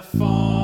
fall